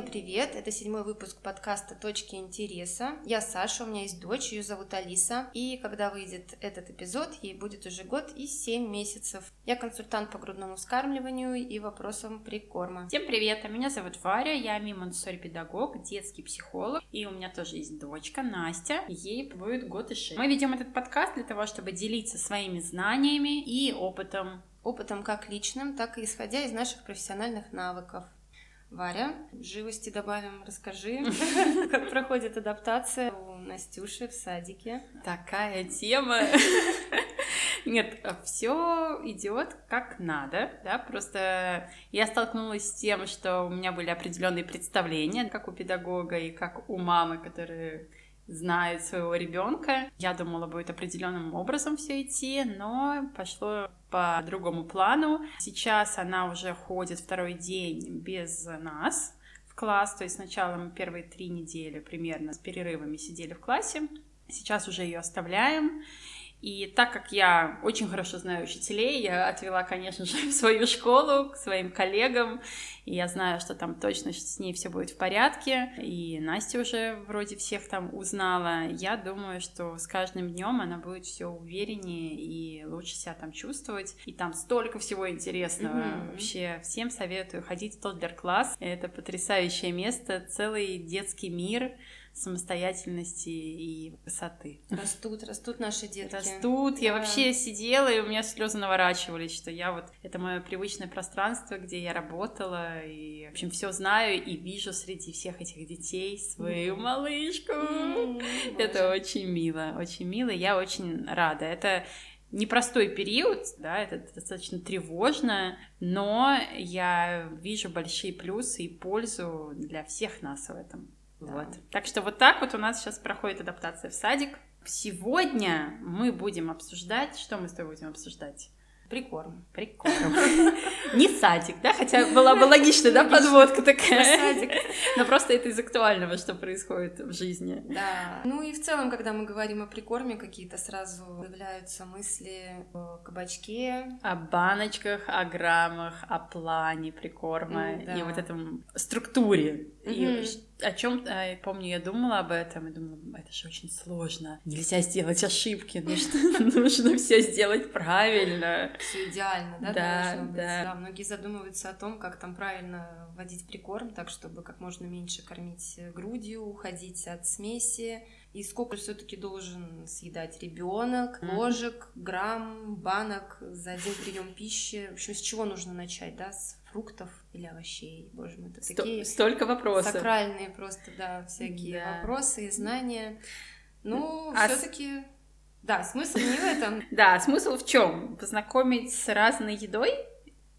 Всем привет! Это седьмой выпуск подкаста «Точки интереса». Я Саша, у меня есть дочь, ее зовут Алиса. И когда выйдет этот эпизод, ей будет уже год и семь месяцев. Я консультант по грудному вскармливанию и вопросам прикорма. Всем привет! А меня зовут Варя, я мимонсори-педагог, детский психолог. И у меня тоже есть дочка Настя, ей будет год и шесть. Мы ведем этот подкаст для того, чтобы делиться своими знаниями и опытом опытом как личным, так и исходя из наших профессиональных навыков. Варя, живости добавим, расскажи, как проходит адаптация у Настюши в садике. Такая тема. Нет, все идет как надо, да, просто я столкнулась с тем, что у меня были определенные представления, как у педагога и как у мамы, которые знает своего ребенка. Я думала, будет определенным образом все идти, но пошло по другому плану. Сейчас она уже ходит второй день без нас в класс, то есть сначала мы первые три недели примерно с перерывами сидели в классе, сейчас уже ее оставляем, и так как я очень хорошо знаю учителей, я отвела, конечно же, в свою школу к своим коллегам, и я знаю, что там точно с ней все будет в порядке, и Настя уже вроде всех там узнала. Я думаю, что с каждым днем она будет все увереннее и лучше себя там чувствовать. И там столько всего интересного. Mm-hmm. Вообще всем советую ходить в Тоддлер-класс. Это потрясающее место, целый детский мир самостоятельности и высоты. Растут, растут наши детки. Растут. Да. Я вообще сидела, и у меня слезы наворачивались, что я вот это мое привычное пространство, где я работала, и, в общем, все знаю и вижу среди всех этих детей свою mm. малышку. Mm, это очень мило, очень мило. Я очень рада. Это непростой период, да, это достаточно тревожно, но я вижу большие плюсы и пользу для всех нас в этом. Да. Вот. Так что вот так вот у нас сейчас проходит адаптация в садик. Сегодня мы будем обсуждать, что мы с тобой будем обсуждать? Прикорм. Прикорм. Не садик, да? Хотя была бы логичная, да, подводка такая. Садик. Но просто это из актуального, что происходит в жизни. Да. Ну и в целом, когда мы говорим о прикорме, какие-то сразу появляются мысли о кабачке. О баночках, о граммах, о плане прикорма и вот этом структуре. И о чем я помню, я думала об этом и думала, это же очень сложно. Нельзя сделать ошибки, нужно, нужно все сделать правильно. Все идеально, да? Да, да. да. Многие задумываются о том, как там правильно вводить прикорм, так чтобы как можно меньше кормить грудью, уходить от смеси. И сколько все-таки должен съедать ребенок, ложек, грамм, банок за один прием пищи. В общем, с чего нужно начать, да? С фруктов или овощей. Боже мой, это Сто- такие столько вопросов. Сакральные просто, да, всякие да. вопросы и знания. Ну, а все-таки. Да, смысл не в этом. Да, смысл в чем? Познакомить с разной едой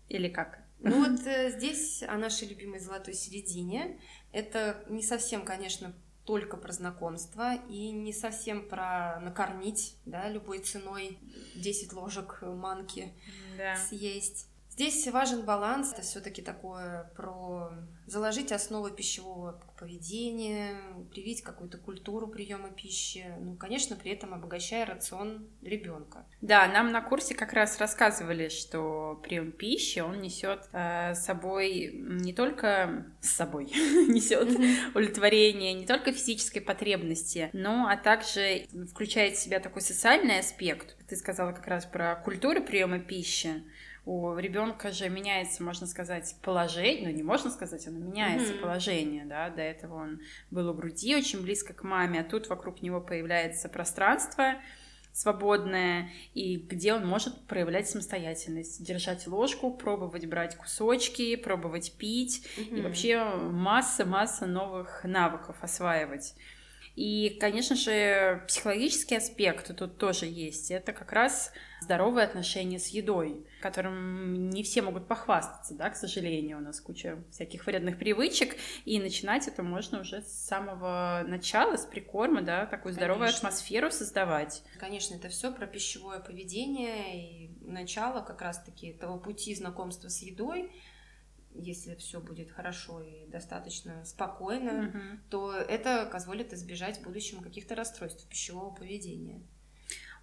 или как? Ну вот э, здесь о нашей любимой золотой середине. Это не совсем, конечно, только про знакомство и не совсем про накормить, да, любой ценой 10 ложек манки да. съесть. Здесь важен баланс. Это все-таки такое про заложить основы пищевого поведения, привить какую-то культуру приема пищи. Ну, конечно, при этом обогащая рацион ребенка. Да, нам на курсе как раз рассказывали, что прием пищи он несет э, собой не только с собой несет удовлетворение, не только физической потребности, но а также включает в себя такой социальный аспект. Ты сказала как раз про культуру приема пищи у ребенка же меняется, можно сказать, положение, ну не можно сказать, оно меняется mm-hmm. положение, да, до этого он был у груди очень близко к маме, а тут вокруг него появляется пространство свободное, и где он может проявлять самостоятельность, держать ложку, пробовать брать кусочки, пробовать пить, mm-hmm. и вообще масса-масса новых навыков осваивать. И, конечно же, психологический аспект тут тоже есть. Это как раз здоровые отношения с едой, которым не все могут похвастаться, да, к сожалению, у нас куча всяких вредных привычек, и начинать это можно уже с самого начала, с прикорма, да, такую здоровую Конечно. атмосферу создавать. Конечно, это все про пищевое поведение и начало как раз-таки того пути знакомства с едой, если все будет хорошо и достаточно спокойно, угу. то это позволит избежать в будущем каких-то расстройств пищевого поведения.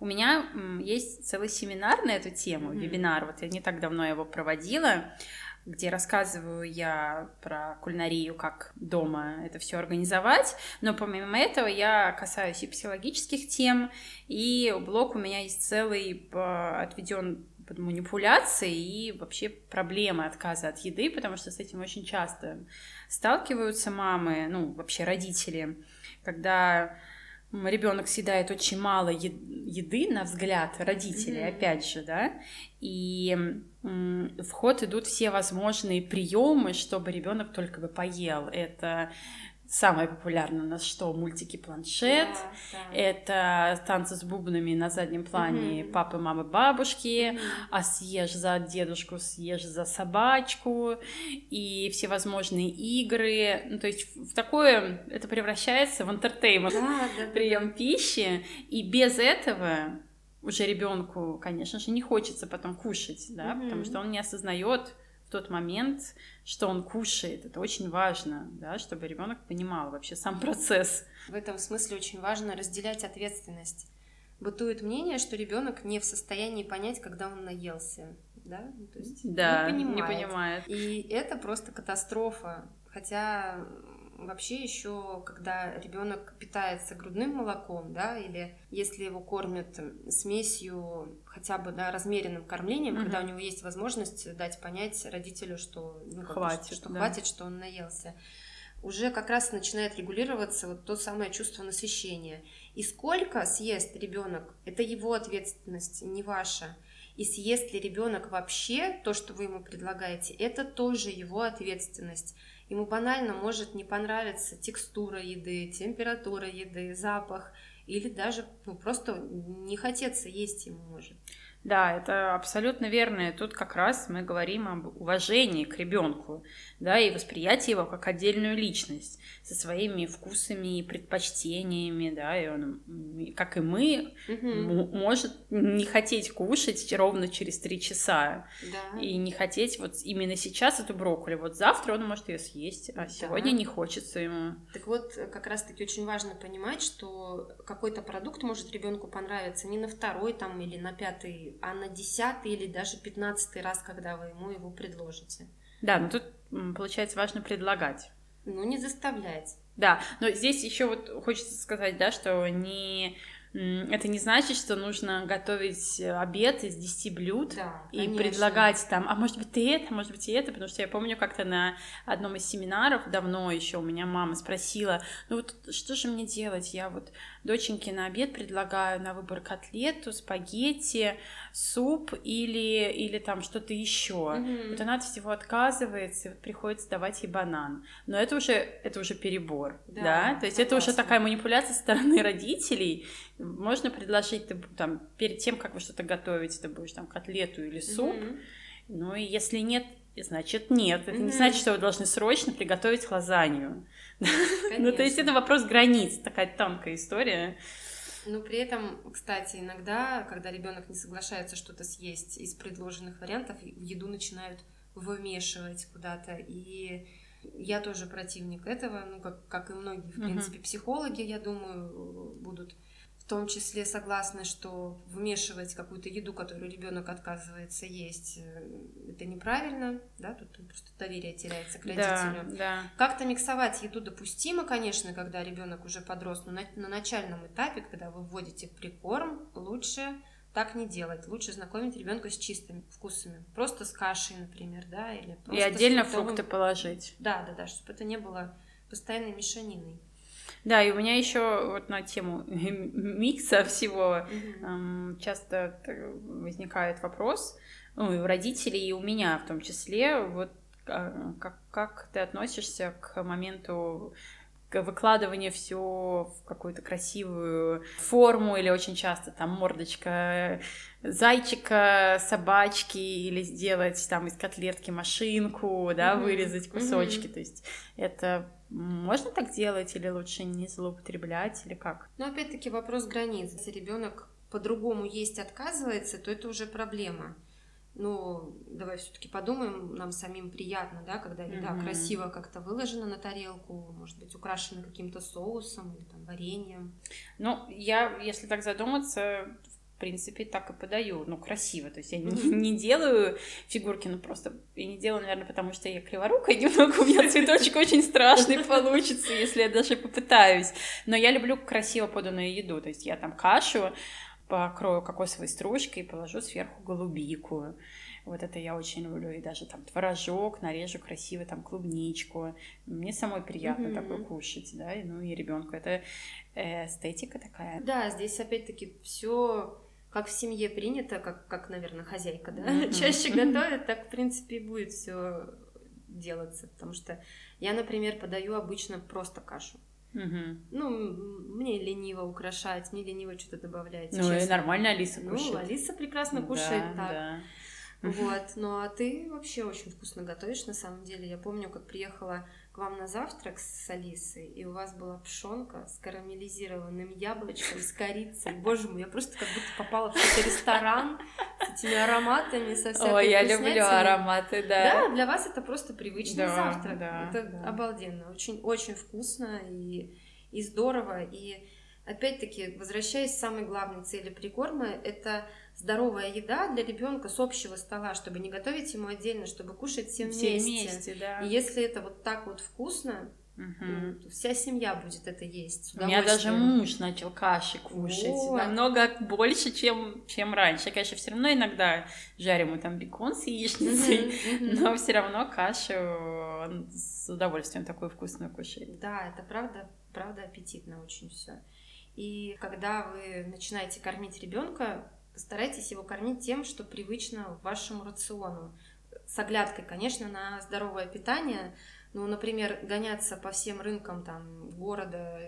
У меня есть целый семинар на эту тему, mm-hmm. вебинар, вот я не так давно его проводила. где рассказываю я про кулинарию, как дома это все организовать. Но помимо этого я касаюсь и психологических тем, и блог у меня есть целый отведен манипуляции и вообще проблемы отказа от еды, потому что с этим очень часто сталкиваются мамы, ну, вообще родители, когда ребенок съедает очень мало еды на взгляд родителей, mm-hmm. опять же, да, и в ход идут все возможные приемы, чтобы ребенок только бы поел. Это Самое популярное у нас что? Мультики планшет. Да, да. Это танцы с бубнами на заднем плане угу. папы, мамы, бабушки. Угу. А съешь за дедушку, съешь за собачку. И всевозможные игры. Ну, то есть в такое это превращается в интертеймент. Да, да, прием да. пищи. И без этого уже ребенку, конечно же, не хочется потом кушать, да, угу. потому что он не осознает тот момент, что он кушает. Это очень важно, да, чтобы ребенок понимал вообще сам процесс. В этом смысле очень важно разделять ответственность. Бытует мнение, что ребенок не в состоянии понять, когда он наелся. Да, ну, то есть да не, понимает. не понимает. И это просто катастрофа. Хотя вообще еще, когда ребенок питается грудным молоком, да, или если его кормят смесью хотя бы да, размеренным кормлением, угу. когда у него есть возможность дать понять родителю, что ну, хватит, что, да. хватит, что он наелся уже как раз начинает регулироваться вот то самое чувство насыщения. И сколько съест ребенок, это его ответственность, не ваша. И съест ли ребенок вообще то, что вы ему предлагаете, это тоже его ответственность. Ему банально может не понравиться текстура еды, температура еды, запах, или даже ну, просто не хотеться есть ему может. Да, это абсолютно верно. И тут как раз мы говорим об уважении к ребенку, да, и восприятии его как отдельную личность со своими вкусами и предпочтениями, да, и он, как и мы, угу. может не хотеть кушать ровно через три часа да. и не хотеть вот именно сейчас эту брокколи. Вот завтра он может ее съесть, а сегодня да. не хочется ему. Так вот, как раз-таки очень важно понимать, что какой-то продукт может ребенку понравиться не на второй там или на пятый а на десятый или даже пятнадцатый раз, когда вы ему его предложите. Да, но тут, получается, важно предлагать. Ну, не заставлять. Да, но здесь еще вот хочется сказать, да, что не это не значит, что нужно готовить обед из 10 блюд да, и конечно. предлагать там, а может быть и это, может быть и это, потому что я помню как-то на одном из семинаров давно еще у меня мама спросила, ну вот что же мне делать, я вот доченьке на обед предлагаю на выбор котлету, спагетти, суп или, или там что-то еще. Mm-hmm. Вот она от всего отказывается, и вот приходится давать ей банан. Но это уже, это уже перебор, да? да? То есть согласна. это уже такая манипуляция со стороны родителей. Можно предложить, ты там, перед тем, как вы что-то готовите, ты будешь там котлету или суп. Mm-hmm. Ну и если нет, значит нет. Это mm-hmm. не значит, что вы должны срочно приготовить лазанью. ну, то есть это вопрос границ, такая тонкая история. Но при этом, кстати, иногда, когда ребенок не соглашается что-то съесть из предложенных вариантов, еду начинают вымешивать куда-то. И я тоже противник этого, ну, как, как и многие, в принципе, психологи, я думаю, будут в том числе согласны, что вмешивать какую-то еду, которую ребенок отказывается есть, э, это неправильно, да, тут просто доверие теряется к родителю. Да, да. Как-то миксовать еду допустимо, конечно, когда ребенок уже подрос, но на, на начальном этапе, когда вы вводите прикорм, лучше так не делать. Лучше знакомить ребенка с чистыми вкусами. Просто с кашей, например, да, или просто И отдельно фрукты положить. Да, да, да, чтобы это не было постоянной мешаниной. Да, и у меня еще вот на тему микса всего mm-hmm. часто возникает вопрос, ну, и у родителей, и у меня в том числе, вот а, как, как ты относишься к моменту выкладывания все в какую-то красивую форму или очень часто там мордочка зайчика, собачки или сделать там из котлетки машинку, да, mm-hmm. вырезать кусочки. Mm-hmm. То есть это можно так делать или лучше не злоупотреблять или как? Ну, опять-таки вопрос границ. Если ребенок по-другому есть отказывается, то это уже проблема. Ну, давай все-таки подумаем, нам самим приятно, да, когда еда mm-hmm. красиво как-то выложена на тарелку, может быть, украшена каким-то соусом или там вареньем. Ну, я, если так задуматься, в принципе, так и подаю, ну, красиво, то есть я не, не делаю фигурки, ну, просто, я не делаю, наверное, потому что я криворукая немного, у меня цветочек очень страшный получится, если я даже попытаюсь, но я люблю красиво поданную еду, то есть я там кашу покрою кокосовой стружкой и положу сверху голубику, вот это я очень люблю. И даже там творожок нарежу красиво, там клубничку. Мне самой приятно mm-hmm. такое кушать, да, ну и ребенку. Это эстетика такая. Да, здесь опять-таки все как в семье принято, как, как наверное, хозяйка, да, mm-hmm. чаще готовит, так, в принципе, и будет все делаться. Потому что я, например, подаю обычно просто кашу. Угу. Ну, мне лениво украшать, мне лениво что-то добавлять. Ну, честно. и нормально Алиса кушает. Ну, Алиса прекрасно кушает да, так. Да. Вот, ну а ты вообще очень вкусно готовишь, на самом деле. Я помню, как приехала к вам на завтрак с Алисой, и у вас была пшенка с карамелизированным яблочком, с корицей. Боже мой, я просто как будто попала в какой-то ресторан с этими ароматами, со всякой Ой, я люблю ароматы, да. Да, для вас это просто привычный да, завтрак. Да, это да. обалденно, очень-очень вкусно и, и здорово. И опять-таки, возвращаясь к самой главной цели прикорма, это здоровая еда для ребенка с общего стола, чтобы не готовить ему отдельно, чтобы кушать всем все вместе. вместе да. И если это вот так вот вкусно, Угу. Вся семья будет это есть. У меня даже муж начал каши кушать. Вот. Намного больше, чем, чем раньше. Я, конечно, все равно иногда жарю ему там бекон с яичницей, угу, но все равно кашу он с удовольствием такую вкусную кушает. Да, это правда, правда аппетитно очень все. И когда вы начинаете кормить ребенка, Постарайтесь его кормить тем, что привычно вашему рациону. С оглядкой, конечно, на здоровое питание. Ну, например, гоняться по всем рынкам там, города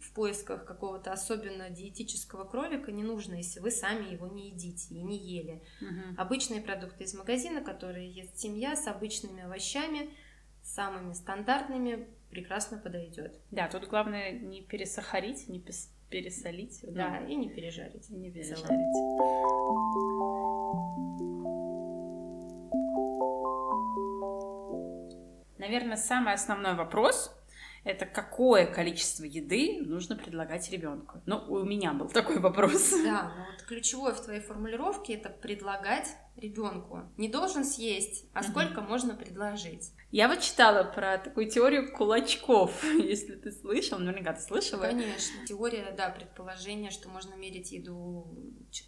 в поисках какого-то особенно диетического кролика не нужно, если вы сами его не едите и не ели. Угу. Обычные продукты из магазина, которые ест семья, с обычными овощами, самыми стандартными, прекрасно подойдет. Да, тут главное не пересахарить, не пересолить. Да, и не пережарить. И не пережарить. Наверное, самый основной вопрос это какое количество еды нужно предлагать ребенку. Ну, у меня был такой вопрос. Да, но вот ключевое в твоей формулировке это предлагать ребенку. Не должен съесть, а сколько mm-hmm. можно предложить. Я вот читала про такую теорию кулачков, если ты слышал, наверняка ты слышала. Конечно. Теория, да, предположение, что можно мерить еду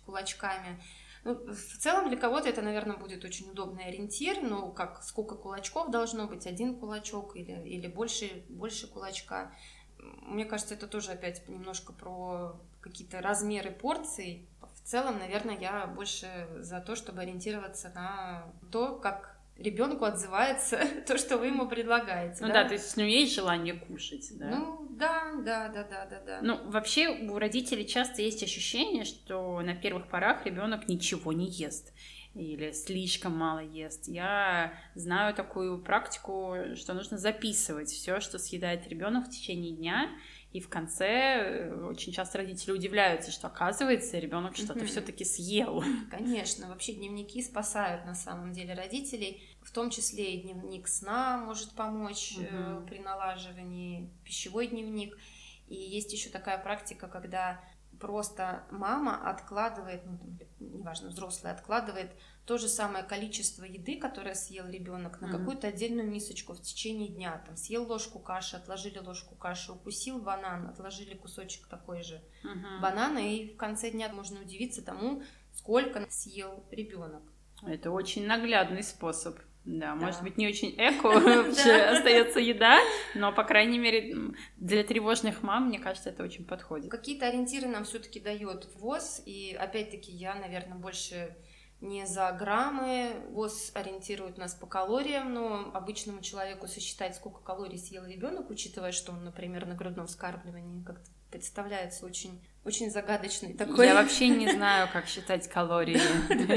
кулачками. Ну, в целом для кого-то это, наверное, будет очень удобный ориентир, но как сколько кулачков должно быть, один кулачок или, или больше, больше кулачка. Мне кажется, это тоже опять немножко про какие-то размеры порций. В целом, наверное, я больше за то, чтобы ориентироваться на то, как ребенку отзывается то, что вы ему предлагаете. Ну да? да, то есть у него есть желание кушать, да? Ну да, да, да, да, да, да. Ну вообще у родителей часто есть ощущение, что на первых порах ребенок ничего не ест или слишком мало ест. Я знаю такую практику, что нужно записывать все, что съедает ребенок в течение дня, и в конце э, очень часто родители удивляются, что оказывается ребенок что-то mm-hmm. все-таки съел. Конечно, вообще дневники спасают на самом деле родителей, в том числе и дневник сна может помочь mm-hmm. при налаживании, пищевой дневник. И есть еще такая практика, когда просто мама откладывает, ну, неважно, взрослый откладывает то же самое количество еды, которое съел ребенок, на какую-то отдельную мисочку в течение дня. Там съел ложку каши, отложили ложку каши, укусил банан, отложили кусочек такой же mm-hmm. банана, и в конце дня можно удивиться тому, сколько съел ребенок. Это очень наглядный способ. Да, да, может быть, не очень эко вообще остается еда, но, по крайней мере, для тревожных мам, мне кажется, это очень подходит. Какие-то ориентиры нам все-таки дает ВОЗ, и опять-таки я, наверное, больше не за граммы. ВОЗ ориентирует нас по калориям, но обычному человеку сосчитать, сколько калорий съел ребенок, учитывая, что он, например, на грудном вскармливании как-то представляется очень, очень загадочный такой. Я вообще не знаю, как считать калории.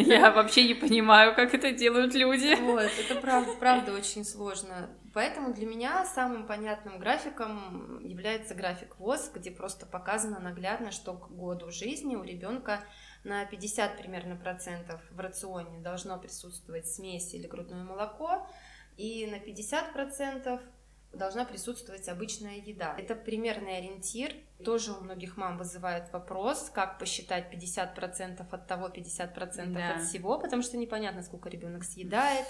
Я вообще не понимаю, как это делают люди. Вот, это правда, правда очень сложно. Поэтому для меня самым понятным графиком является график ВОЗ, где просто показано наглядно, что к году жизни у ребенка на 50 примерно процентов в рационе должно присутствовать смесь или грудное молоко, и на 50 процентов должна присутствовать обычная еда. Это примерный ориентир. Тоже у многих мам вызывает вопрос, как посчитать 50% от того, 50% да. от всего, потому что непонятно, сколько ребенок съедает.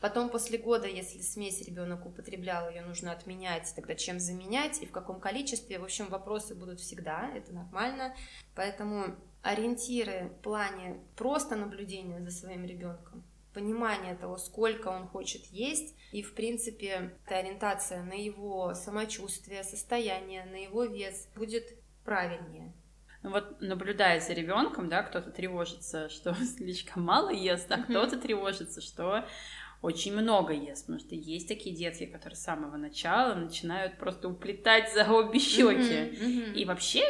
Потом после года, если смесь ребенок употреблял, ее нужно отменять, тогда чем заменять и в каком количестве. В общем, вопросы будут всегда, это нормально. Поэтому ориентиры в плане просто наблюдения за своим ребенком понимание того, сколько он хочет есть, и, в принципе, эта ориентация на его самочувствие, состояние, на его вес будет правильнее. Ну вот наблюдая за ребенком, да, кто-то тревожится, что слишком мало ест, а кто-то тревожится, что очень много ест, потому что есть такие детки, которые с самого начала начинают просто уплетать за обе щеки. И вообще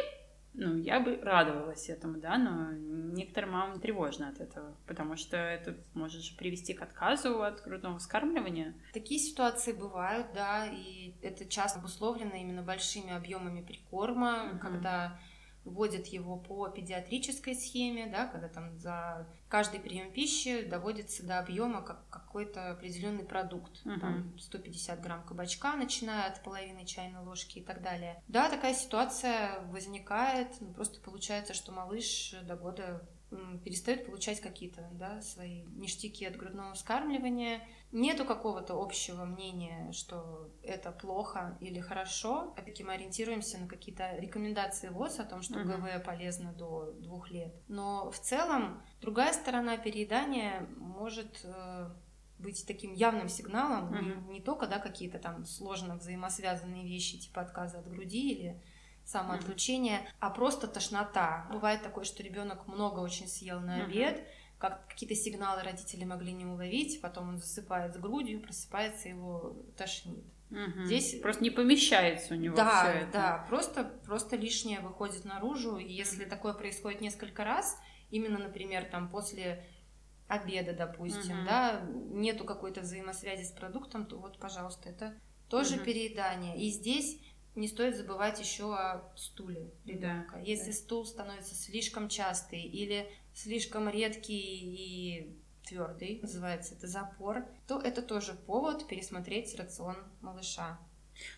ну, я бы радовалась этому, да, но некоторым мамам тревожно от этого, потому что это может же привести к отказу от грудного вскармливания. Такие ситуации бывают, да, и это часто обусловлено именно большими объемами прикорма, uh-huh. когда вводят его по педиатрической схеме, да, когда там за каждый прием пищи доводится до объема как какой-то определенный продукт, uh-huh. там 150 грамм кабачка, начиная от половины чайной ложки и так далее. Да, такая ситуация возникает, ну, просто получается, что малыш до года перестает получать какие-то да, свои ништяки от грудного вскармливания. Нету какого-то общего мнения, что это плохо или хорошо. Опять-таки мы ориентируемся на какие-то рекомендации ВОЗ о том, что угу. ГВ полезно до двух лет. Но в целом другая сторона переедания может э, быть таким явным сигналом, mm не, не только да, какие-то там сложно взаимосвязанные вещи, типа отказа от груди или самоотключение, mm-hmm. а просто тошнота. Бывает такое, что ребенок много очень съел на обед, mm-hmm. как какие-то сигналы родители могли не уловить, потом он засыпает с грудью, просыпается, его тошнит. Угу. Здесь просто не помещается у него да, все это. Да, просто, просто лишнее выходит наружу. И если такое происходит несколько раз, именно, например, там после обеда, допустим, угу. да, нету какой-то взаимосвязи с продуктом, то вот, пожалуйста, это тоже угу. переедание. И здесь не стоит забывать еще о стуле ребенка. Да, Если да. стул становится слишком частый или слишком редкий и твердый, называется это запор, то это тоже повод пересмотреть рацион малыша.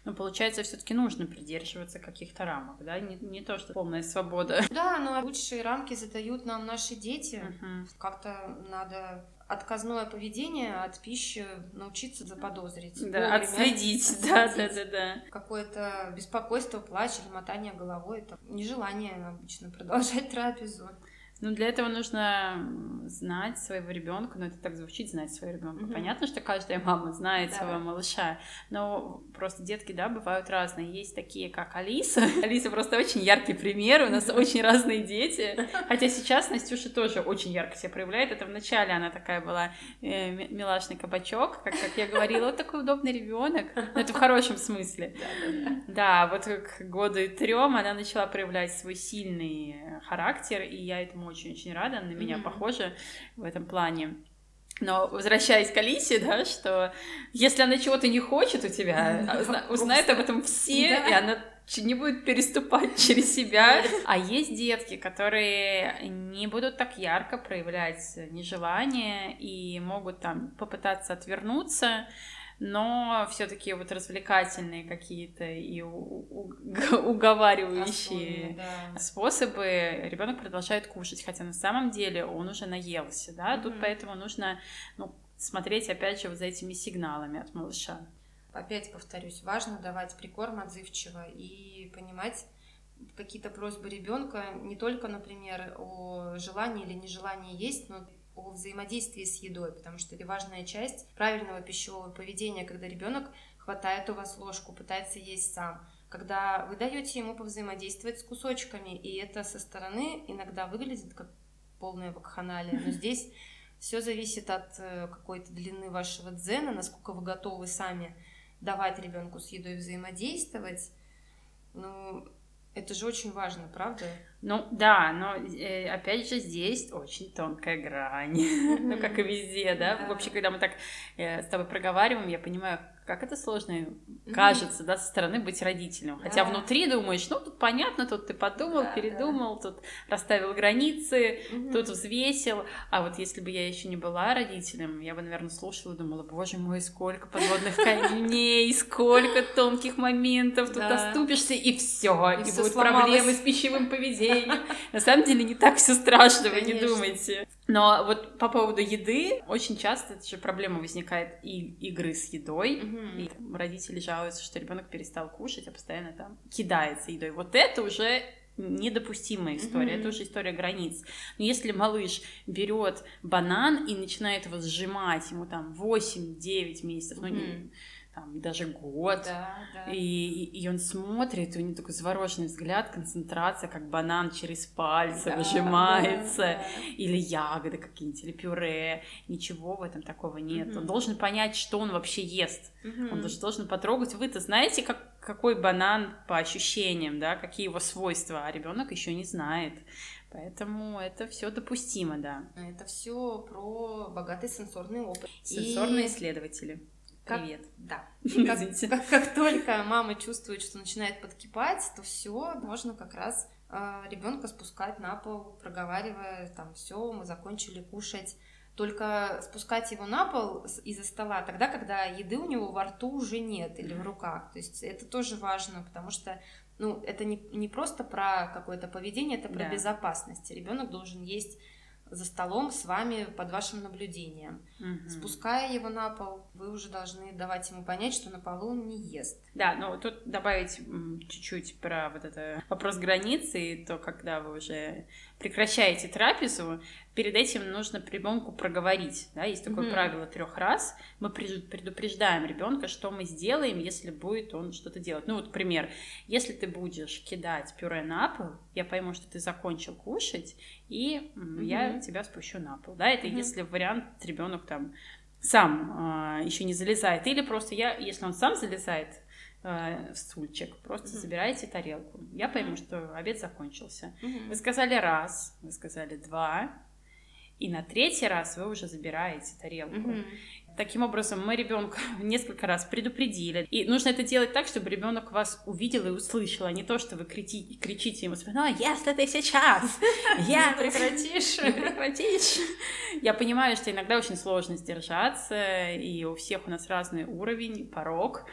Но получается, все-таки нужно придерживаться каких-то рамок, да, не, не то, что полная свобода. Да, но лучшие рамки задают нам наши дети. Угу. Как-то надо отказное поведение от пищи научиться заподозрить. Да, отследить, да, да, да, да. Какое-то беспокойство, плач или мотание головой, это нежелание обычно продолжать трапезу. Ну, для этого нужно знать своего ребенка, но это так звучит, знать своего ребенка. Mm-hmm. Понятно, что каждая мама знает да. своего малыша, но просто детки, да, бывают разные. Есть такие, как Алиса. Алиса просто очень яркий пример, у нас очень разные дети. Хотя сейчас Настюша тоже очень ярко себя проявляет. Это вначале она такая была э, милашный кабачок, как, как я говорила, вот такой удобный ребенок. Но это в хорошем смысле. Да, вот к году и трем она начала проявлять свой сильный характер, и я этому очень-очень рада, на меня mm-hmm. похожа в этом плане. Но возвращаясь к Алисе, да, что если она чего-то не хочет у тебя, а узнает об этом все, и она не будет переступать через себя. А есть детки, которые не будут так ярко проявлять нежелание и могут там попытаться отвернуться, но все-таки вот развлекательные какие-то и уговаривающие Особенно, да. способы ребенок продолжает кушать, хотя на самом деле он уже наелся, да, mm-hmm. тут поэтому нужно ну, смотреть опять же вот за этими сигналами от малыша. Опять повторюсь, важно давать прикорм отзывчиво и понимать какие-то просьбы ребенка не только, например, о желании или нежелании есть, но о взаимодействии с едой, потому что это важная часть правильного пищевого поведения, когда ребенок хватает у вас ложку, пытается есть сам, когда вы даете ему повзаимодействовать с кусочками, и это со стороны иногда выглядит как полная вакханалия, но здесь все зависит от э, какой-то длины вашего дзена, насколько вы готовы сами давать ребенку с едой взаимодействовать. Ну, это же очень важно, правда? Ну да, но э, опять же здесь очень тонкая грань, ну как и везде, да? Вообще, когда мы так э, с тобой проговариваем, я понимаю, как это сложно кажется, да, со стороны быть родителем. Хотя Да. внутри думаешь, ну, тут понятно, тут ты подумал, Да, передумал, тут расставил границы, Мгм. тут взвесил. А вот если бы я еще не была родителем, я бы, наверное, слушала и думала, боже мой, сколько подводных камней, сколько тонких моментов, тут Да. оступишься, и все, И и, будут проблемы с пищевым поведением. На самом деле не так все страшно, вы не думайте. Но вот по поводу еды, очень часто эта же проблема возникает и игры с едой, Мгм. и там родители жалуются, что ребенок перестал кушать, а постоянно там кидается едой. Вот это уже недопустимая история, Мгм. это уже история границ. Но если малыш берет банан и начинает его сжимать, ему там 8-9 месяцев, ну не- Мгм. Там даже год, Да, да. и, и- и он смотрит, и у него такой завороженный взгляд, концентрация, как банан через пальцы Да, выжимается, да, да. или ягоды какие-нибудь, или пюре. Ничего в этом такого нет. Он Мгм. должен понять, что он вообще ест. Мгм. Он даже должен потрогать. Вы-то знаете, как, какой банан по ощущениям, да, какие его свойства, а ребенок еще не знает. Поэтому это все допустимо, да. Это все про богатый сенсорный опыт. Сенсорные И исследователи. Как- Привет. Да. Как, как- как только мама чувствует, что начинает подкипать, то все, можно как раз ребенка спускать на пол, проговаривая, там, все, мы закончили кушать. Только спускать его на пол из-за стола тогда, когда еды у него во рту уже нет или в руках. То есть это тоже важно, потому что ну, это не, не просто про какое-то поведение, это про Да. безопасность. Ребенок должен есть за столом с вами под вашим наблюдением. Мгм. Спуская его на пол, вы уже должны давать ему понять, что на полу он не ест. Да, ну тут добавить чуть-чуть про вот это вопрос границы и то, когда вы уже прекращаете трапезу, перед этим нужно ребенку проговорить. Да? Есть такое Мгм. правило трех раз. Мы пред- предупреждаем ребенка, что мы сделаем, если будет он что-то делать. Ну вот пример. Если ты будешь кидать пюре на пол, я пойму, что ты закончил кушать, и м, я тебя спущу на пол. Да, это Мгм. если вариант ребенок там сам еще не залезает. Или просто я, если он сам залезает э, в стульчик, просто Мгм. забираете тарелку. Я пойму, что обед закончился. Мгм. Вы сказали раз, вы сказали два, и на третий раз вы уже забираете тарелку. Мгм. Таким образом, мы ребенка несколько раз предупредили. И нужно это делать так, чтобы ребенок вас увидел и услышал, а не то, что вы кричи- кричите ему спиной, если ты сейчас, я прекратишь. прекратишь. Я понимаю, что иногда очень сложно сдержаться, и у всех у нас разный уровень, порог,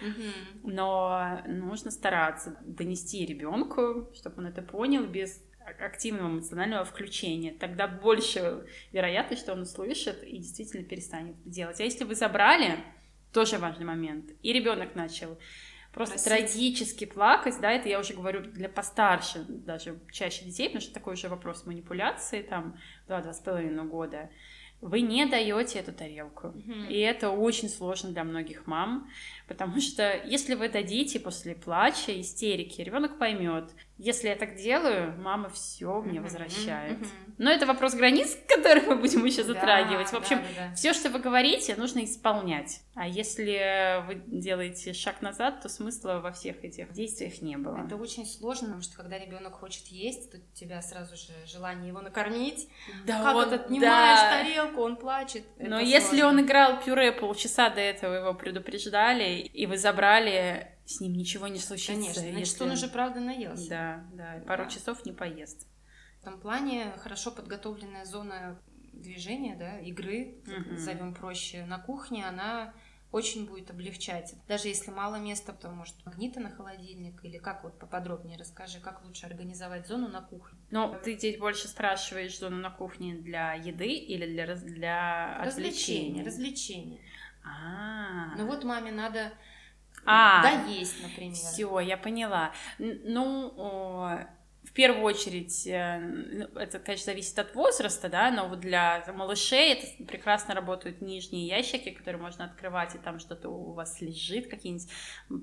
но нужно стараться донести ребенку, чтобы он это понял без активного эмоционального включения. Тогда больше вероятность, что он услышит и действительно перестанет делать. А если вы забрали, тоже важный момент, и ребенок начал просто Просить. трагически плакать, да, это я уже говорю для постарше, даже чаще детей, потому что такой уже вопрос манипуляции, там, 2-2,5 года, вы не даете эту тарелку. Мгм. И это очень сложно для многих мам, потому что если вы дадите после плача, истерики, ребенок поймет, если я так делаю, мама все мне Мгм. возвращает. Мгм. Но это вопрос границ, который мы будем еще Да, затрагивать. В общем, да, да. все, что вы говорите, нужно исполнять. А если вы делаете шаг назад, то смысла во всех этих действиях не было. Это очень сложно, потому что когда ребенок хочет есть, то у тебя сразу же желание его накормить. Да, как вот вот отнимаешь да. тарелку, он плачет. Но Это если сложно. он играл пюре полчаса до этого, его предупреждали, и вы забрали, с ним ничего не случится. Конечно, значит, если- он уже правда наелся. Да, да, пару Да. часов не поест. В этом плане хорошо подготовленная зона движения, да, игры, Мгм. назовем проще, на кухне, она очень будет облегчать. Даже если мало места, то может магниты на холодильник или как вот поподробнее расскажи, как лучше организовать зону на кухне. Но ты здесь больше спрашиваешь зону на кухне для еды или для, для Развлечения, развлечения. А, Ну вот маме надо А. доесть, например. все, я поняла. Ну, в первую очередь, э, это, конечно, зависит от возраста, да, но вот для малышей это прекрасно работают нижние ящики, которые можно открывать, и там что-то у вас лежит, какие-нибудь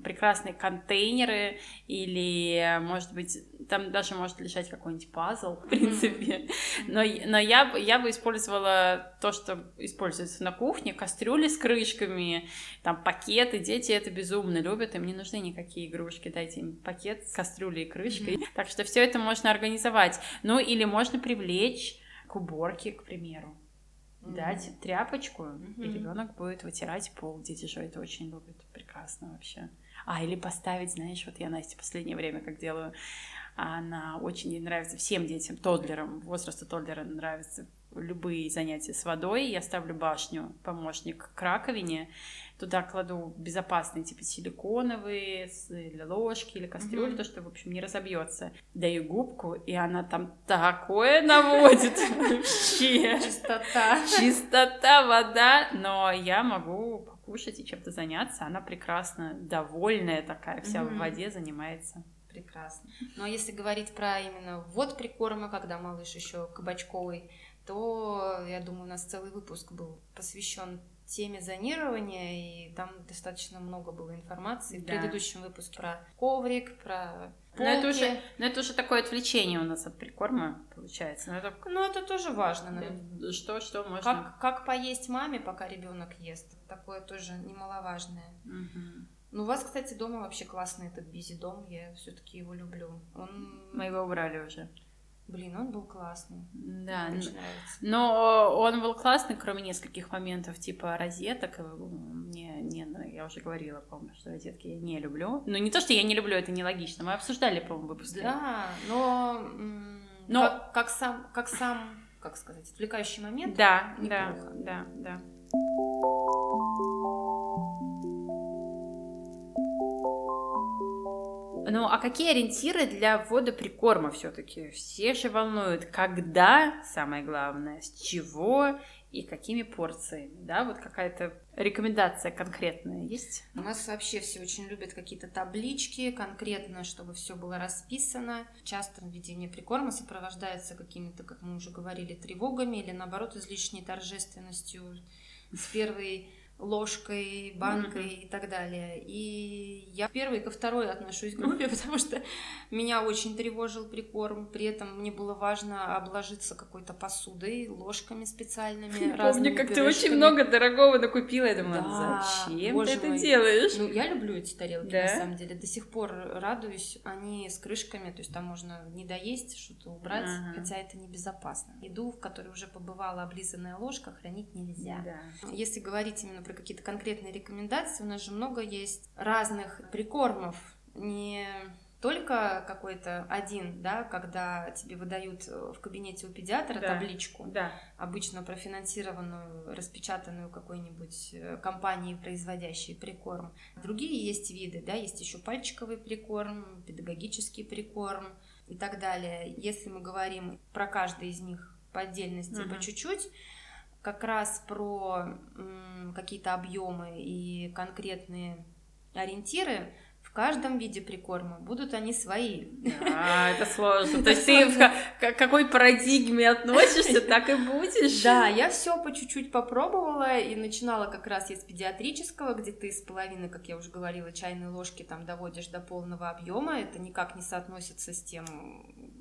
прекрасные контейнеры, или, может быть, там даже может лежать какой-нибудь пазл, в принципе. Но, но я, я бы использовала то, что используется на кухне, кастрюли с крышками, там пакеты, дети это безумно любят, им не нужны никакие игрушки, дайте им пакет с кастрюлей и крышкой. Так что все это можно организовать. Ну или можно привлечь к уборке, к примеру. дать тряпочку, Мгм. и ребенок будет вытирать пол. Дети же это очень любят. Прекрасно вообще. А, или поставить, знаешь, вот я Насте в последнее время как делаю, она очень ей нравится, всем детям, тодлерам, возраста тодлера нравятся любые занятия с водой. Я ставлю башню, помощник к раковине, туда кладу безопасные, типа силиконовые, или ложки, или кастрюли, Мгм. то, что, в общем, не разобьется. Даю губку, и она там такое наводит вообще. Чистота. Чистота, вода, но я могу покушать и чем-то заняться. Она прекрасно довольная такая, вся в воде занимается. Прекрасно. Но если говорить про именно ввод прикорма, когда малыш еще кабачковый, то, я думаю, у нас целый выпуск был посвящен теме зонирования, и там достаточно много было информации. В Да. предыдущем выпуске про коврик, про Но это, полки. уже, но это уже такое отвлечение у нас от прикорма получается. Но это Ну, это тоже важно, наверное. что, что можно... Как, как поесть маме, пока ребенок ест. Такое тоже немаловажное. Мгм. Ну, у вас, кстати, дома вообще классный этот бизи-дом. Я все-таки его люблю. Он, Мы его убрали уже. Блин, он был классный. Да, Мне нравится. но он был классный, кроме нескольких моментов, типа розеток. э, Мне, не, ну, я уже говорила, по-моему, что розетки я не люблю. Но не то, что я не люблю, это нелогично. Мы обсуждали, по-моему, в выпуске. Да, но, Но- Как, как сам, как сам, как сказать, отвлекающий момент. Да, да, Неплохо. да, да. Ну, а какие ориентиры для ввода прикорма все-таки? Все же волнуют, когда, самое главное, с чего и какими порциями, да? Вот какая-то рекомендация конкретная есть? У нас вообще все очень любят какие-то таблички, конкретно, чтобы все было расписано. Часто введение прикорма сопровождается какими-то, как мы уже говорили, тревогами или наоборот излишней торжественностью с первой ложкой, банкой и так далее. И я к первой и ко второй отношусь к группе, потому что меня очень тревожил прикорм. При этом мне было важно обложиться какой-то посудой, ложками специальными. разными пюрешками. дорогого накупила. Я Да, зачем ты это мой. делаешь? Ну, я люблю эти тарелки, Да? на самом деле. До сих пор радуюсь. Они с крышками, то есть там можно не доесть, что-то убрать, Ага. хотя это небезопасно. Еду, в которой уже побывала облизанная ложка, хранить нельзя. Да. Если говорить именно про какие-то конкретные рекомендации, у нас же много есть разных прикормов. Не только какой-то один, да, когда тебе выдают э, в кабинете у педиатра Да. табличку, Да. обычно профинансированную, распечатанную какой-нибудь э, компанией, производящей прикорм. Другие есть виды, да, есть еще пальчиковый прикорм, педагогический прикорм и так далее. Если мы говорим про каждый из них по отдельности, Мгм. по чуть-чуть, как раз про какие-то объемы и конкретные ориентиры, в каждом виде прикорма будут они свои. А, это сложно. То есть ты в какой парадигме относишься, так и будешь? Да, я все по чуть-чуть попробовала и начинала как раз я с педиатрического, где ты с половины, как я уже говорила, чайной ложки там доводишь до полного объема. Это никак не соотносится с тем,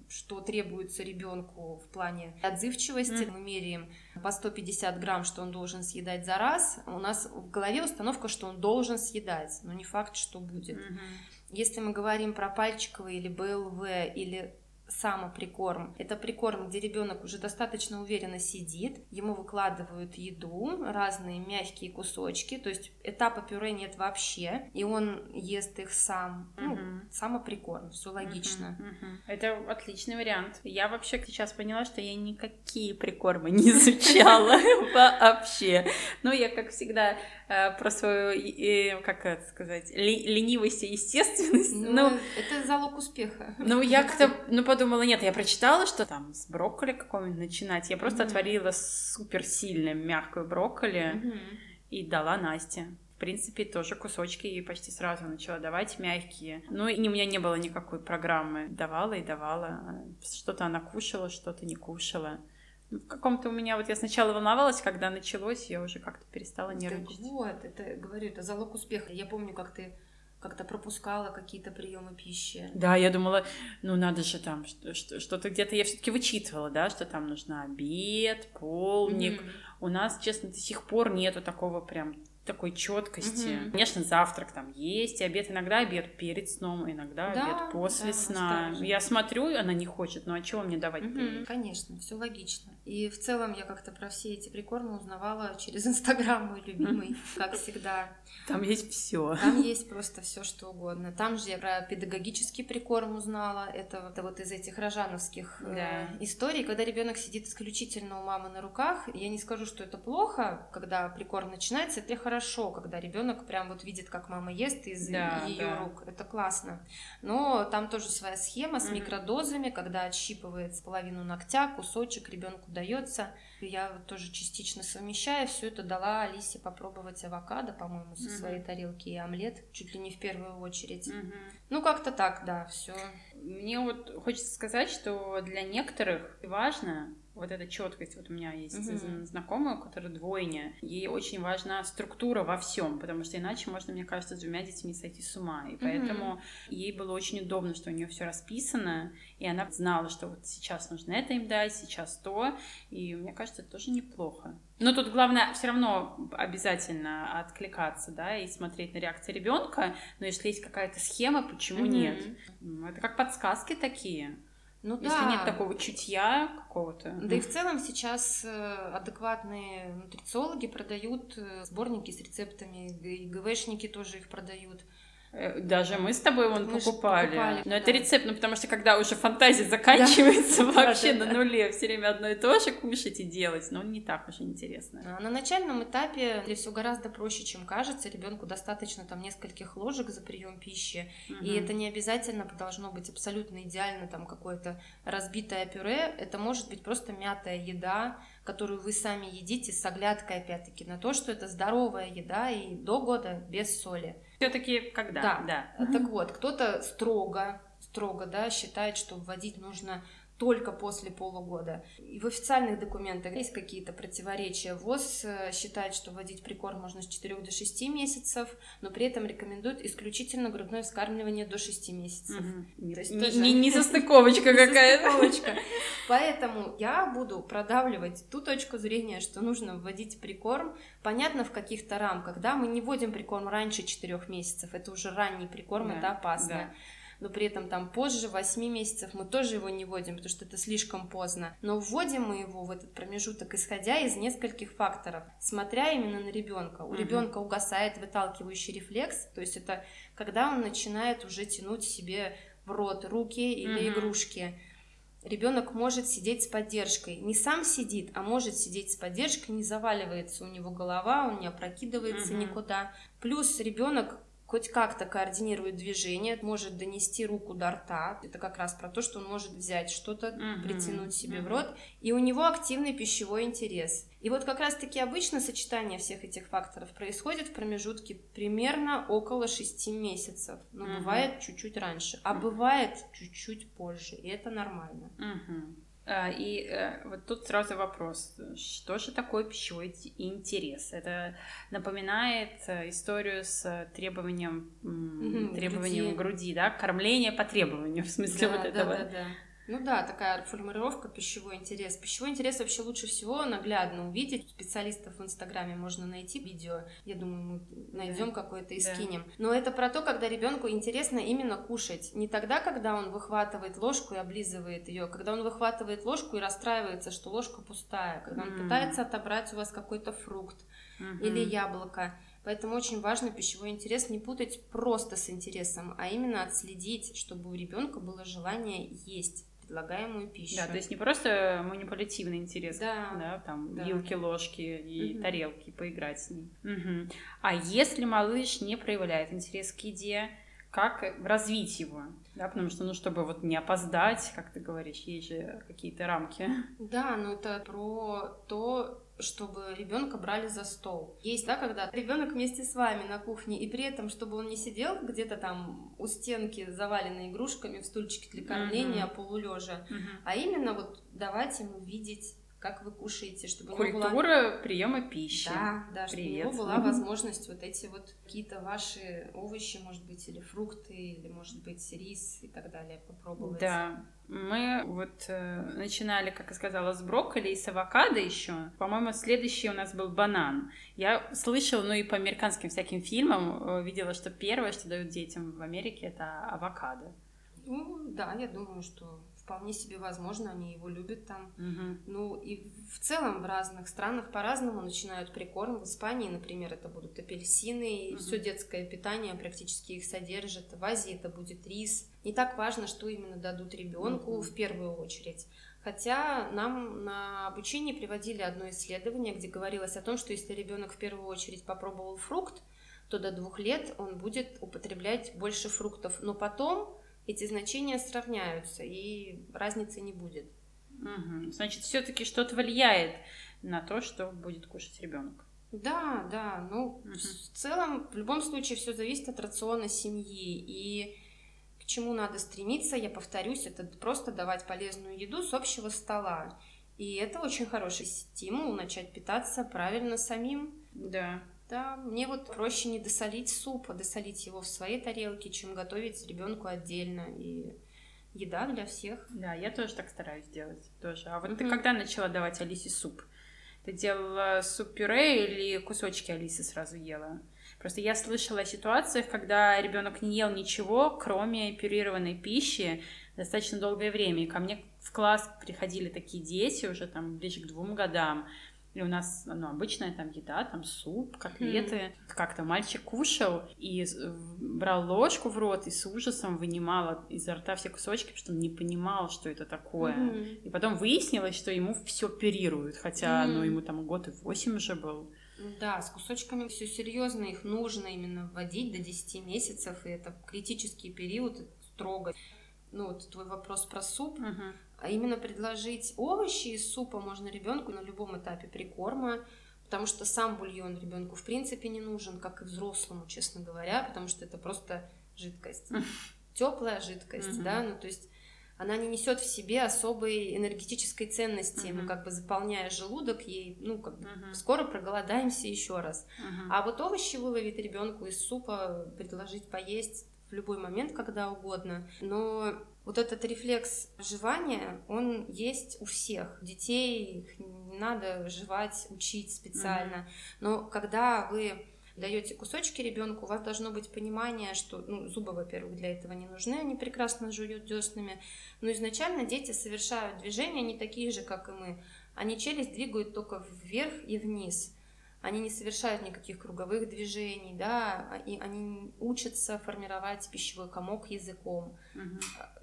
что требуется ребенку в плане отзывчивости. Мгм. Мы меряем по 150 грамм, что он должен съедать за раз. У нас в голове установка, что он должен съедать, но не факт, что будет. Мгм. Если мы говорим про пальчиковый или БЛВ или самоприкорм, это прикорм, где ребенок уже достаточно уверенно сидит, ему выкладывают еду, разные мягкие кусочки, то есть этапа пюре нет вообще, и он ест их сам. Ну, Мгм. самоприкорм, все логично. Мгм, мгм. Это отличный вариант. Я вообще сейчас поняла, что я никакие прикормы не изучала вообще. Ну, я, как всегда, э, про свою, как это сказать, ленивость и естественность. Ну, Ну, это залог успеха. Ну, я как-то, ну, подумала, нет, я прочитала, что там с брокколи какого-нибудь начинать. Я просто Мгм. отварила супер сильно мягкую брокколи Мгм. и дала Насте. В принципе, тоже кусочки ей почти сразу начала давать мягкие. Ну, и у меня не было никакой программы. Давала и давала. Что-то она кушала, что-то не кушала. Ну, в каком-то у меня, вот я сначала волновалась, когда началось, я уже как-то перестала Так нервничать. вот, это, говорю, это залог успеха. Я помню, как ты как-то пропускала какие-то приемы пищи. Да, я думала, ну надо же там что- что- что-то где-то я все-таки вычитывала, да, что там нужно обед, полдник. Мгм. У нас, честно, до сих пор нету такого прям такой четкости. Угу. Конечно, завтрак там есть, и обед иногда обед перед сном, иногда да, обед после да, сна. Я смотрю, она не хочет, ну а чего мне давать? Угу. Конечно, все логично. И в целом я как-то про все эти прикормы узнавала через Инстаграм, мой любимый, как всегда. Там есть все. Там есть просто все что угодно. Там же я про педагогический прикорм узнала. Это, это вот из этих рожановских э, да. э, историй, когда ребенок сидит исключительно у мамы на руках. Я не скажу, что это плохо, когда прикорм начинается, это хорошо, когда ребенок прям вот видит, как мама ест из да, ее да. рук. Это классно. Но там тоже своя схема с mm-hmm. микродозами, когда отщипывается половину ногтя, кусочек ребенку дается. Я вот тоже частично совмещая все это дала Алисе попробовать авокадо, по-моему, со mm-hmm. своей тарелки и омлет, чуть ли не в первую очередь. Mm-hmm. Ну, как-то так, да, все. Мне вот хочется сказать, что для некоторых важно вот эта четкость. Вот у меня есть угу. знакомая, у которой двойня. Ей очень важна структура во всем, потому что иначе можно, мне кажется, с двумя детьми сойти с ума. И поэтому угу. ей было очень удобно, что у нее все расписано, и она знала, что вот сейчас нужно это им дать, сейчас то. И мне кажется, это тоже неплохо. Но тут главное все равно обязательно откликаться, да, и смотреть на реакцию ребенка. Но если есть какая-то схема, почему mm нет? Это как подсказки такие. Ну Если да. нет такого чутья какого-то. Да и в целом сейчас э, адекватные нутрициологи продают э, сборники с рецептами, и ГВшники тоже их продают. Э, даже мы с тобой вон мы покупали. покупали. Но да. это рецепт, ну потому что когда уже фантазия заканчивается да. вообще на нуле, все время одно и то же кушать и делать, но не так уж интересно. А на начальном этапе все гораздо проще, чем кажется. Ребенку достаточно там нескольких ложек за прием пищи, угу. и это не обязательно должно быть абсолютно идеально там какое-то разбитое пюре. Это может быть просто мятая еда, которую вы сами едите с оглядкой опять-таки на то, что это здоровая еда и до года без соли. Все-таки когда? Да. да. Так вот, кто-то строго, строго, да, считает, что вводить нужно только после полугода. И в официальных документах есть какие-то противоречия. ВОЗ э, считает, что вводить прикорм можно с 4 до 6 месяцев, но при этом рекомендует исключительно грудное вскармливание до 6 месяцев. Угу. То есть не, тоже... не, не застыковочка какая-то. Поэтому я буду продавливать ту точку зрения, что нужно вводить прикорм. Понятно, в каких-то рамках, да, мы не вводим прикорм раньше 4 месяцев, это уже ранний прикорм, это опасно но при этом там позже 8 месяцев мы тоже его не вводим, потому что это слишком поздно. Но вводим мы его в этот промежуток, исходя из нескольких факторов, смотря именно на ребенка. У угу. ребенка угасает выталкивающий рефлекс, то есть это когда он начинает уже тянуть себе в рот руки или угу. игрушки. Ребенок может сидеть с поддержкой. Не сам сидит, а может сидеть с поддержкой, не заваливается у него голова, он не опрокидывается угу. никуда. Плюс ребенок хоть как-то координирует движение, может донести руку до рта. Это как раз про то, что он может взять что-то, uh-huh, притянуть себе uh-huh. в рот, и у него активный пищевой интерес. И вот как раз-таки обычно сочетание всех этих факторов происходит в промежутке примерно около 6 месяцев. Но uh-huh. бывает чуть-чуть раньше, а бывает чуть-чуть позже, и это нормально. Uh-huh. А, и э, вот тут сразу вопрос, что же такое пищевой интерес? Это напоминает э, историю с требованием, требованием груди. груди, да, кормление по требованию, в смысле да, вот да, этого. Да, да. Ну да, такая формулировка пищевой интерес. Пищевой интерес вообще лучше всего наглядно увидеть. Специалистов в Инстаграме можно найти видео. Я думаю, мы найдем да. какое-то и да. скинем. Но это про то, когда ребенку интересно именно кушать. Не тогда, когда он выхватывает ложку и облизывает ее, когда он выхватывает ложку и расстраивается, что ложка пустая, когда он mm. пытается отобрать у вас какой-то фрукт mm-hmm. или яблоко. Поэтому очень важно пищевой интерес не путать просто с интересом, а именно отследить, чтобы у ребенка было желание есть предлагаемую пищу. Да, то есть не просто манипулятивный интерес, да, да там да. вилки, ложки и угу. тарелки, поиграть с ним. Угу. А если малыш не проявляет интерес к еде, как развить его, да, потому что, ну, чтобы вот не опоздать, как ты говоришь, есть же какие-то рамки. Да, но это про то, чтобы ребенка брали за стол. Есть, да, когда ребенок вместе с вами на кухне, и при этом, чтобы он не сидел где-то там у стенки, заваленной игрушками в стульчике для кормления, uh-huh. полулежа, uh-huh. а именно вот давать ему видеть как вы кушаете, чтобы Культура была... приема пищи. Да, да, чтобы Привет. у него была возможность вот эти вот какие-то ваши овощи, может быть, или фрукты, или, может быть, рис и так далее попробовать. Да, мы вот э, начинали, как я сказала, с брокколи и с авокадо еще. По-моему, следующий у нас был банан. Я слышала, ну и по американским всяким фильмам э, видела, что первое, что дают детям в Америке, это авокадо. Ну, да, я думаю, что вполне себе возможно, они его любят там. Мгм. Ну и в целом в разных странах по-разному начинают прикорм. В Испании, например, это будут апельсины, и Мгм. все детское питание практически их содержит. В Азии это будет рис. Не так важно, что именно дадут ребенку Мгм. в первую очередь. Хотя нам на обучении приводили одно исследование, где говорилось о том, что если ребенок в первую очередь попробовал фрукт, то до двух лет он будет употреблять больше фруктов. Но потом эти значения сравняются, и разницы не будет. Мгм. Значит, все-таки что-то влияет на то, что будет кушать ребенок. Да, да, ну, Мгм. в целом, в любом случае, все зависит от рациона семьи. И к чему надо стремиться, я повторюсь, это просто давать полезную еду с общего стола. И это очень хороший стимул начать питаться правильно самим. Да. Да, мне вот проще не досолить суп, а досолить его в своей тарелке, чем готовить ребенку отдельно. И еда для всех. Да, я тоже так стараюсь делать. Тоже. А вот ты Мгм. когда начала давать Алисе суп? Ты делала суп-пюре или кусочки Алисы сразу ела? Просто я слышала о ситуациях, когда ребенок не ел ничего, кроме пюрированной пищи, достаточно долгое время. И ко мне в класс приходили такие дети уже там ближе к двум годам. И у нас ну, обычная там еда, там суп, котлеты. Как-то мальчик кушал и брал ложку в рот и с ужасом вынимал изо рта все кусочки, потому что он не понимал, что это такое. Мгм. И потом выяснилось, что ему все оперируют, хотя ну, Мгм. ему там год и восемь уже был. Да, с кусочками все серьезно, их нужно именно вводить до 10 месяцев, и это критический период, строго. Ну, вот твой вопрос про суп, Мгм. а именно предложить овощи из супа можно ребенку на любом этапе прикорма, потому что сам бульон ребенку в принципе не нужен, как и взрослому, честно говоря, потому что это просто жидкость. Теплая жидкость, Мгм. да, ну то есть она не несет в себе особой энергетической ценности. Мы Мгм. как бы заполняя желудок ей, ну как бы Мгм. скоро проголодаемся еще раз. Мгм. А вот овощи выловить ребенку из супа, предложить поесть в любой момент, когда угодно. Но вот этот рефлекс жевания, он есть у всех. Детей их не надо жевать, учить специально. Но когда вы даете кусочки ребенку, у вас должно быть понимание, что ну, зубы, во-первых, для этого не нужны, они прекрасно жуют деснами. Но изначально дети совершают движения не такие же, как и мы. Они челюсть двигают только вверх и вниз. Они не совершают никаких круговых движений, да, и они учатся формировать пищевой комок языком.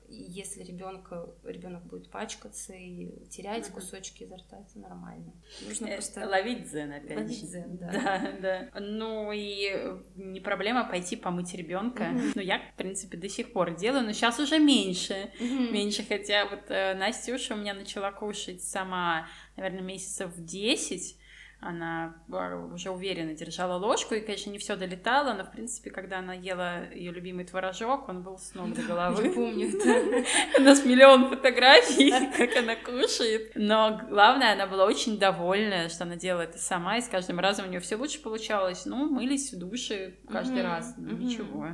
И если ребенка, ребенок будет пачкаться и терять Мгм. кусочки изо рта, это нормально. Нужно Э, просто Ловить дзен опять ловить дзен, да. Да, да. Ну и э, не проблема пойти помыть ребенка. Мгм. Ну, я, в принципе, до сих пор делаю, но сейчас уже меньше. Мгм. Меньше, хотя вот э, Настюша у меня начала кушать сама, наверное, месяцев в 10. Она э, уже уверенно держала ложку, и, конечно, не все долетало, но, в принципе, когда она ела ее любимый творожок, он был с ног до Я головы. помню, да. У нас миллион фотографий, как она кушает. Но главное, она была очень довольна, что она делала это сама, и с каждым разом у нее все лучше получалось. Ну, мылись в душе каждый раз, ну, ничего.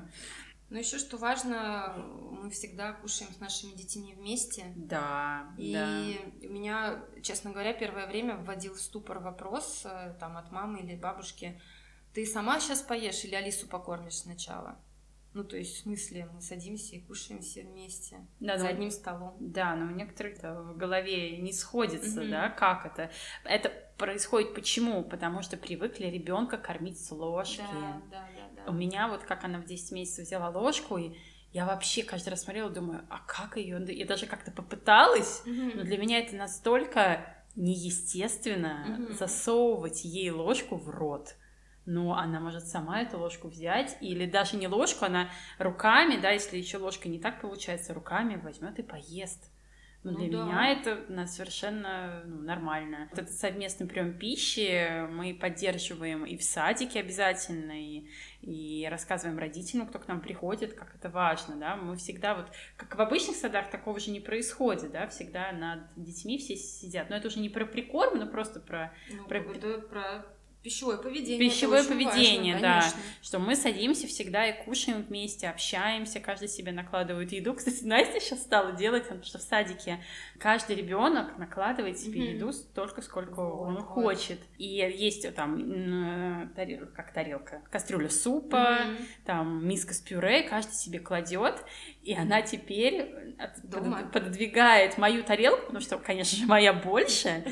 Но еще что важно, мы всегда кушаем с нашими детьми вместе. Да, И да. меня, честно говоря, первое время вводил в ступор вопрос э, там от мамы или бабушки, ты сама сейчас поешь или Алису покормишь сначала? Ну, то есть, в смысле, мы садимся и кушаем все вместе Да, за ну, одним столом. Да, но у некоторых в голове не сходится, Мгм. да, как это. Это происходит почему? Потому что привыкли ребенка кормить с ложки. Да, да. У меня вот как она в 10 месяцев взяла ложку, и я вообще каждый раз смотрела, думаю, а как ее? Я даже как-то попыталась, Мгм. но для меня это настолько неестественно Мгм. засовывать ей ложку в рот. Но она может сама эту ложку взять, или даже не ложку, она руками, да, если еще ложка не так получается, руками возьмет и поест. Но ну, для да. меня это ну, совершенно ну, нормально. Вот этот совместный прием пищи мы поддерживаем и в садике обязательно, и, и рассказываем родителям, кто к нам приходит, как это важно, да. Мы всегда вот, как в обычных садах, такого же не происходит, да, всегда над детьми все сидят. Но это уже не про прикорм, но просто про... Ну, про... Это про Пищевое поведение. Пищевое поведение, важно, да. Что мы садимся всегда и кушаем вместе, общаемся, каждый себе накладывает еду. Кстати, Настя сейчас стала делать, потому что в садике каждый ребенок накладывает себе mm-hmm. еду столько, сколько вот, он вот. хочет. И есть там тарелка, как тарелка, кастрюля супа, mm-hmm. там миска с пюре, каждый себе кладет, и она теперь Дома. пододвигает мою тарелку, потому что, конечно же, моя больше,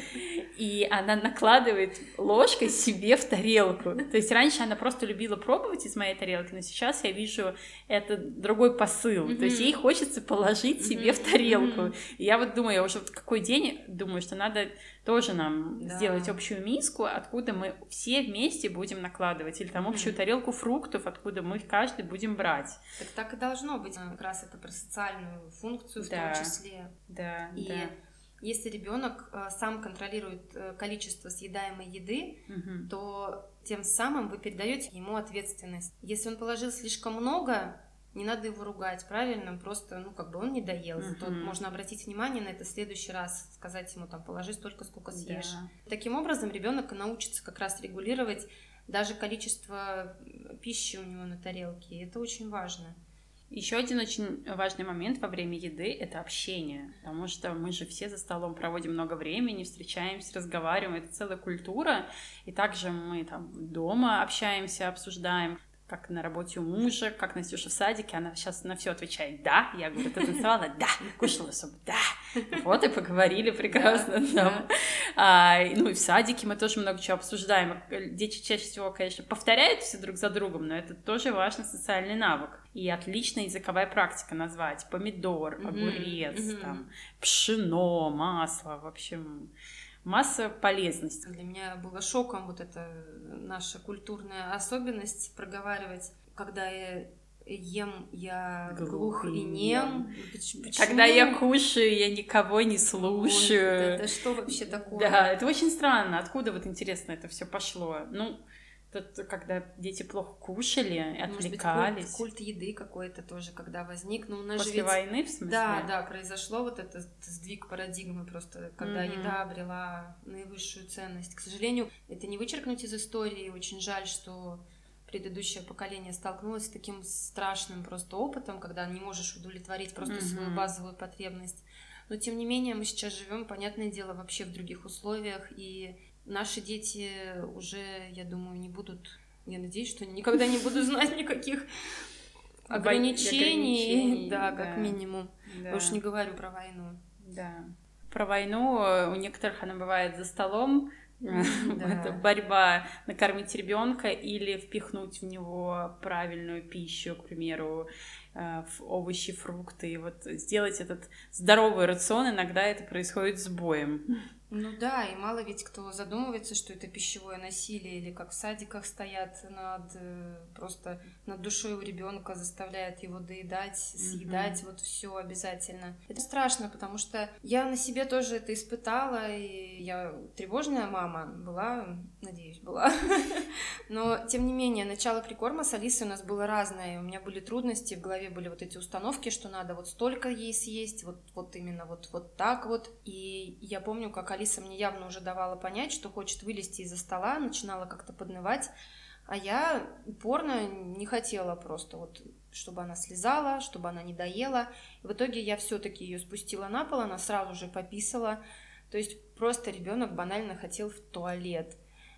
и она накладывает ложкой себе себе в тарелку. То есть раньше она просто любила пробовать из моей тарелки, но сейчас я вижу это другой посыл. Mm-hmm. То есть ей хочется положить себе mm-hmm. в тарелку. Mm-hmm. И я вот думаю, я уже вот какой день думаю, что надо тоже нам да. сделать общую миску, откуда мы все вместе будем накладывать, или там общую mm-hmm. тарелку фруктов, откуда мы каждый будем брать. Так так и должно быть. Как раз это про социальную функцию в да. том числе. Да. И да если ребенок э, сам контролирует э, количество съедаемой еды, угу. то тем самым вы передаете ему ответственность. Если он положил слишком много, не надо его ругать, правильно? Просто, ну, как бы он не доел. Зато uh можно обратить внимание на это в следующий раз, сказать ему там, положи столько, сколько съешь. Да. Таким образом, ребенок научится как раз регулировать даже количество пищи у него на тарелке. Это очень важно. Еще один очень важный момент во время еды — это общение, потому что мы же все за столом проводим много времени, встречаемся, разговариваем, это целая культура, и также мы там дома общаемся, обсуждаем как на работе у мужа, как Настюша в садике, она сейчас на все отвечает «да». Я говорю, ты танцевала? Да. Кушала суп? Да. Вот и поговорили прекрасно там. А, ну и в садике мы тоже много чего обсуждаем. Дети чаще всего, конечно, повторяют друг за другом, но это тоже важный социальный навык. И отличная языковая практика назвать. Помидор, огурец, там, пшено, масло, в общем масса полезностей. Для меня было шоком вот эта наша культурная особенность проговаривать, когда я ем, я глух, глух и нем. Почему? Когда я кушаю, я никого не слушаю. Вот, это что вообще такое? Да, это очень странно. Откуда вот интересно это все пошло? Ну, Тут, когда дети плохо кушали, отвлекались. Может быть, культ, культ еды какой-то тоже, когда возник. Но у нас После же ведь... войны, в смысле? Да, да, произошло вот этот сдвиг парадигмы просто, когда mm-hmm. еда обрела наивысшую ценность. К сожалению, это не вычеркнуть из истории. Очень жаль, что предыдущее поколение столкнулось с таким страшным просто опытом, когда не можешь удовлетворить просто mm-hmm. свою базовую потребность. Но тем не менее мы сейчас живем, понятное дело, вообще в других условиях, и наши дети уже, я думаю, не будут, я надеюсь, что они никогда не будут знать никаких ограничений, да, как минимум. Да. Уж не говорю про войну. Да. Про войну у некоторых она бывает за столом, это борьба накормить ребенка или впихнуть в него правильную пищу, к примеру, э, овощи, фрукты. И вот сделать этот здоровый рацион иногда это происходит с боем. Ну да, и мало ведь кто задумывается, что это пищевое насилие, или как в садиках стоят над э, просто над душой у ребенка, заставляют его доедать, съедать, mm-hmm. вот все обязательно. Это страшно, потому что я на себе тоже это испытала, и я тревожная мама была, надеюсь, была. Но тем не менее, начало прикорма с Алисой у нас было разное. У меня были трудности, в голове были вот эти установки, что надо вот столько ей съесть, вот, вот именно вот, вот так вот. И я помню, как Алиса мне явно уже давала понять, что хочет вылезти из-за стола, начинала как-то поднывать, а я упорно не хотела просто вот чтобы она слезала, чтобы она не доела. И в итоге я все-таки ее спустила на пол, она сразу же пописала. То есть просто ребенок банально хотел в туалет.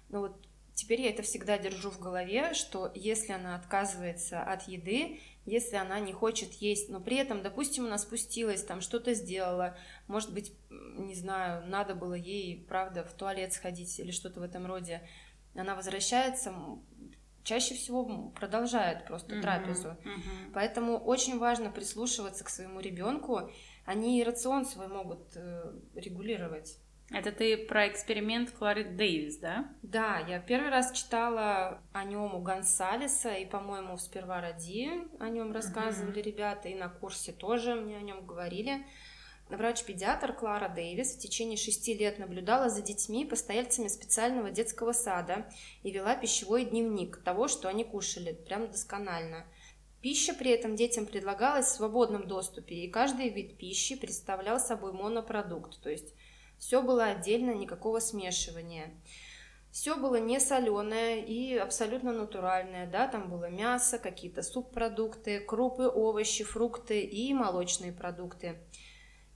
Ну вот теперь я это всегда держу в голове, что если она отказывается от еды, если она не хочет есть, но при этом, допустим, она спустилась, там что-то сделала, может быть, не знаю, надо было ей, правда, в туалет сходить или что-то в этом роде, она возвращается, чаще всего продолжает просто uh-huh, трапезу. Uh-huh. Поэтому очень важно прислушиваться к своему ребенку. Они рацион свой могут э, регулировать. Это ты про эксперимент Клары Дэвис, да? Да, я первый раз читала о нем у Гонсалеса, и, по-моему, сперва ради о нем рассказывали uh-huh. ребята, и на курсе тоже мне о нем говорили. Врач-педиатр Клара Дэвис в течение шести лет наблюдала за детьми, постояльцами специального детского сада и вела пищевой дневник того, что они кушали, прям досконально. Пища при этом детям предлагалась в свободном доступе, и каждый вид пищи представлял собой монопродукт, то есть все было отдельно, никакого смешивания. Все было не соленое и абсолютно натуральное, да, там было мясо, какие-то субпродукты, крупы, овощи, фрукты и молочные продукты.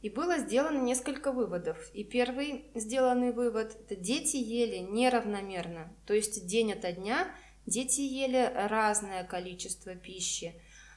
И было сделано несколько выводов. И первый сделанный вывод – это дети ели неравномерно. То есть день ото дня дети ели разное количество пищи.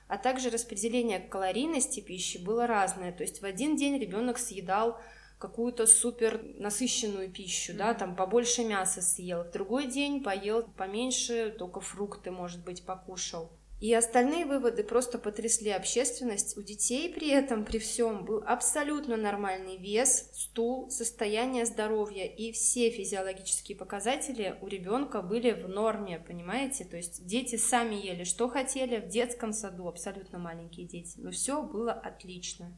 А также распределение калорийности пищи было разное. То есть в один день ребенок съедал какую-то супер насыщенную пищу, mm-hmm. да, там побольше мяса съел, в другой день поел поменьше, только фрукты, может быть, покушал. И остальные выводы просто потрясли общественность. У детей при этом, при всем, был абсолютно нормальный вес, стул, состояние здоровья, и все физиологические показатели у ребенка были в норме, понимаете? То есть дети сами ели, что хотели, в детском саду, абсолютно маленькие дети, но все было отлично.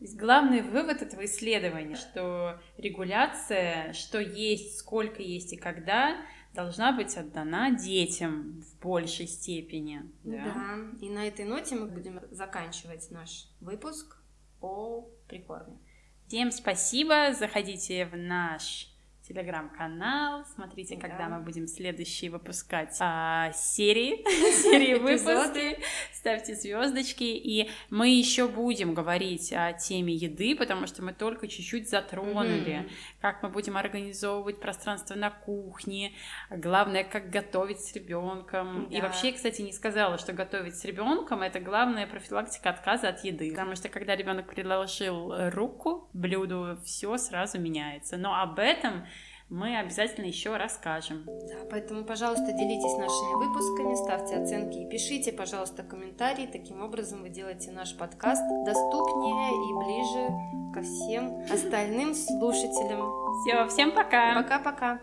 То есть главный вывод этого исследования, что регуляция, что есть, сколько есть и когда, должна быть отдана детям в большей степени. Да? да, и на этой ноте мы будем заканчивать наш выпуск о прикорме. Всем спасибо, заходите в наш телеграм-канал. Смотрите, да. когда мы будем следующие выпускать а, серии, серии выпуски. Ставьте звездочки. И мы еще будем говорить о теме еды, потому что мы только чуть-чуть затронули, как мы будем организовывать пространство на кухне. Главное, как готовить с ребенком. И вообще, кстати, не сказала, что готовить с ребенком это главная профилактика отказа от еды. Потому что когда ребенок предложил руку блюду, все сразу меняется. Но об этом мы обязательно еще расскажем. Да, поэтому, пожалуйста, делитесь нашими выпусками, ставьте оценки и пишите, пожалуйста, комментарии. Таким образом вы делаете наш подкаст доступнее и ближе ко всем остальным слушателям. Все, всем пока. Пока-пока.